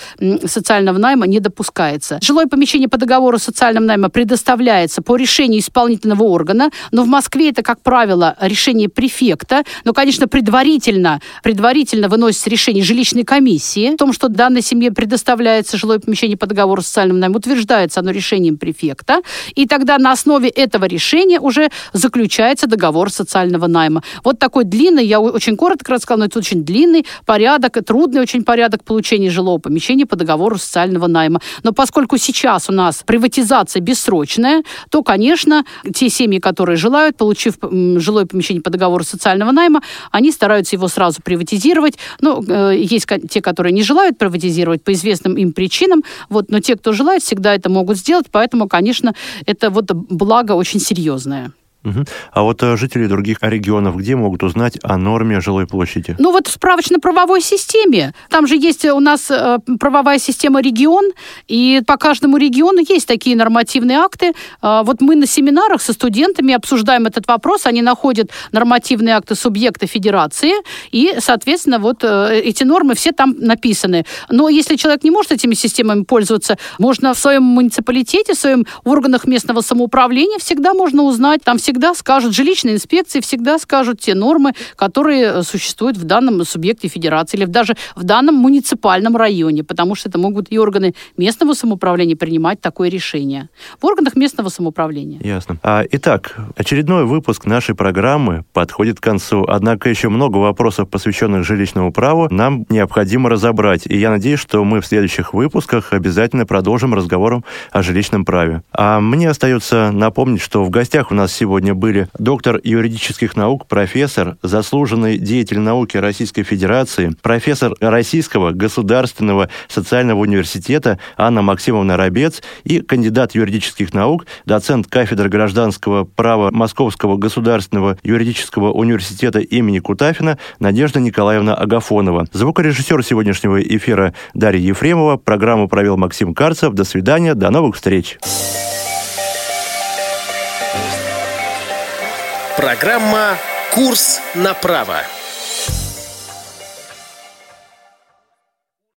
D: социального найма не допускается. Жилое помещение по договору социального найма предоставляется по решению исполнительного органа, но в Москве это, как правило, решение префекта, но, конечно, предварительно, предварительно выносится решение жилищной комиссии о том, что данной семье предоставляется жилое помещение по договору социального найма, утверждается оно решением префекта, и тогда на основе этого решения уже заключается договор социального найма. Вот такой длинный, я очень коротко рассказала, но это очень длинный порядок, трудный очень порядок получения жилого помещения по договору социального найма. Но поскольку сейчас у нас приватизация бессрочная, то, конечно, те семьи, которые желают, получив жилое помещение по договору социального найма, они стараются его сразу приватизировать. Ну, э, есть те, которые не желают приватизировать по известным им причинам, вот, но те, кто желает, всегда это могут сделать, поэтому, конечно, это вот благо очень серьезное.
B: Угу. А вот э, жители других регионов где могут узнать о норме жилой площади?
D: Ну вот в справочно-правовой системе. Там же есть у нас э, правовая система регион, и по каждому региону есть такие нормативные акты. Э, вот мы на семинарах со студентами обсуждаем этот вопрос, они находят нормативные акты субъекта федерации, и, соответственно, вот эти нормы все там написаны. Но если человек не может этими системами пользоваться, можно в своем муниципалитете, в своем органах местного самоуправления всегда можно узнать, там всегда всегда скажут, жилищные инспекции всегда скажут те нормы, которые э, существуют в данном субъекте федерации или даже в данном муниципальном районе, потому что это могут и органы местного самоуправления принимать такое решение. В органах местного самоуправления.
B: Ясно. А, итак, очередной выпуск нашей программы подходит к концу, однако еще много вопросов, посвященных жилищному праву, нам необходимо разобрать. И я надеюсь, что мы в следующих выпусках обязательно продолжим разговором о жилищном праве. А мне остается напомнить, что в гостях у нас сегодня сегодня были доктор юридических наук, профессор, заслуженный деятель науки Российской Федерации, профессор Российского государственного социального университета Анна Максимовна Рабец и кандидат юридических наук, доцент кафедры гражданского права Московского государственного юридического университета имени Кутафина Надежда Николаевна Агафонова. Звукорежиссер сегодняшнего эфира Дарья Ефремова. Программу провел Максим Карцев. До свидания, до новых встреч.
A: Программа «Курс на право».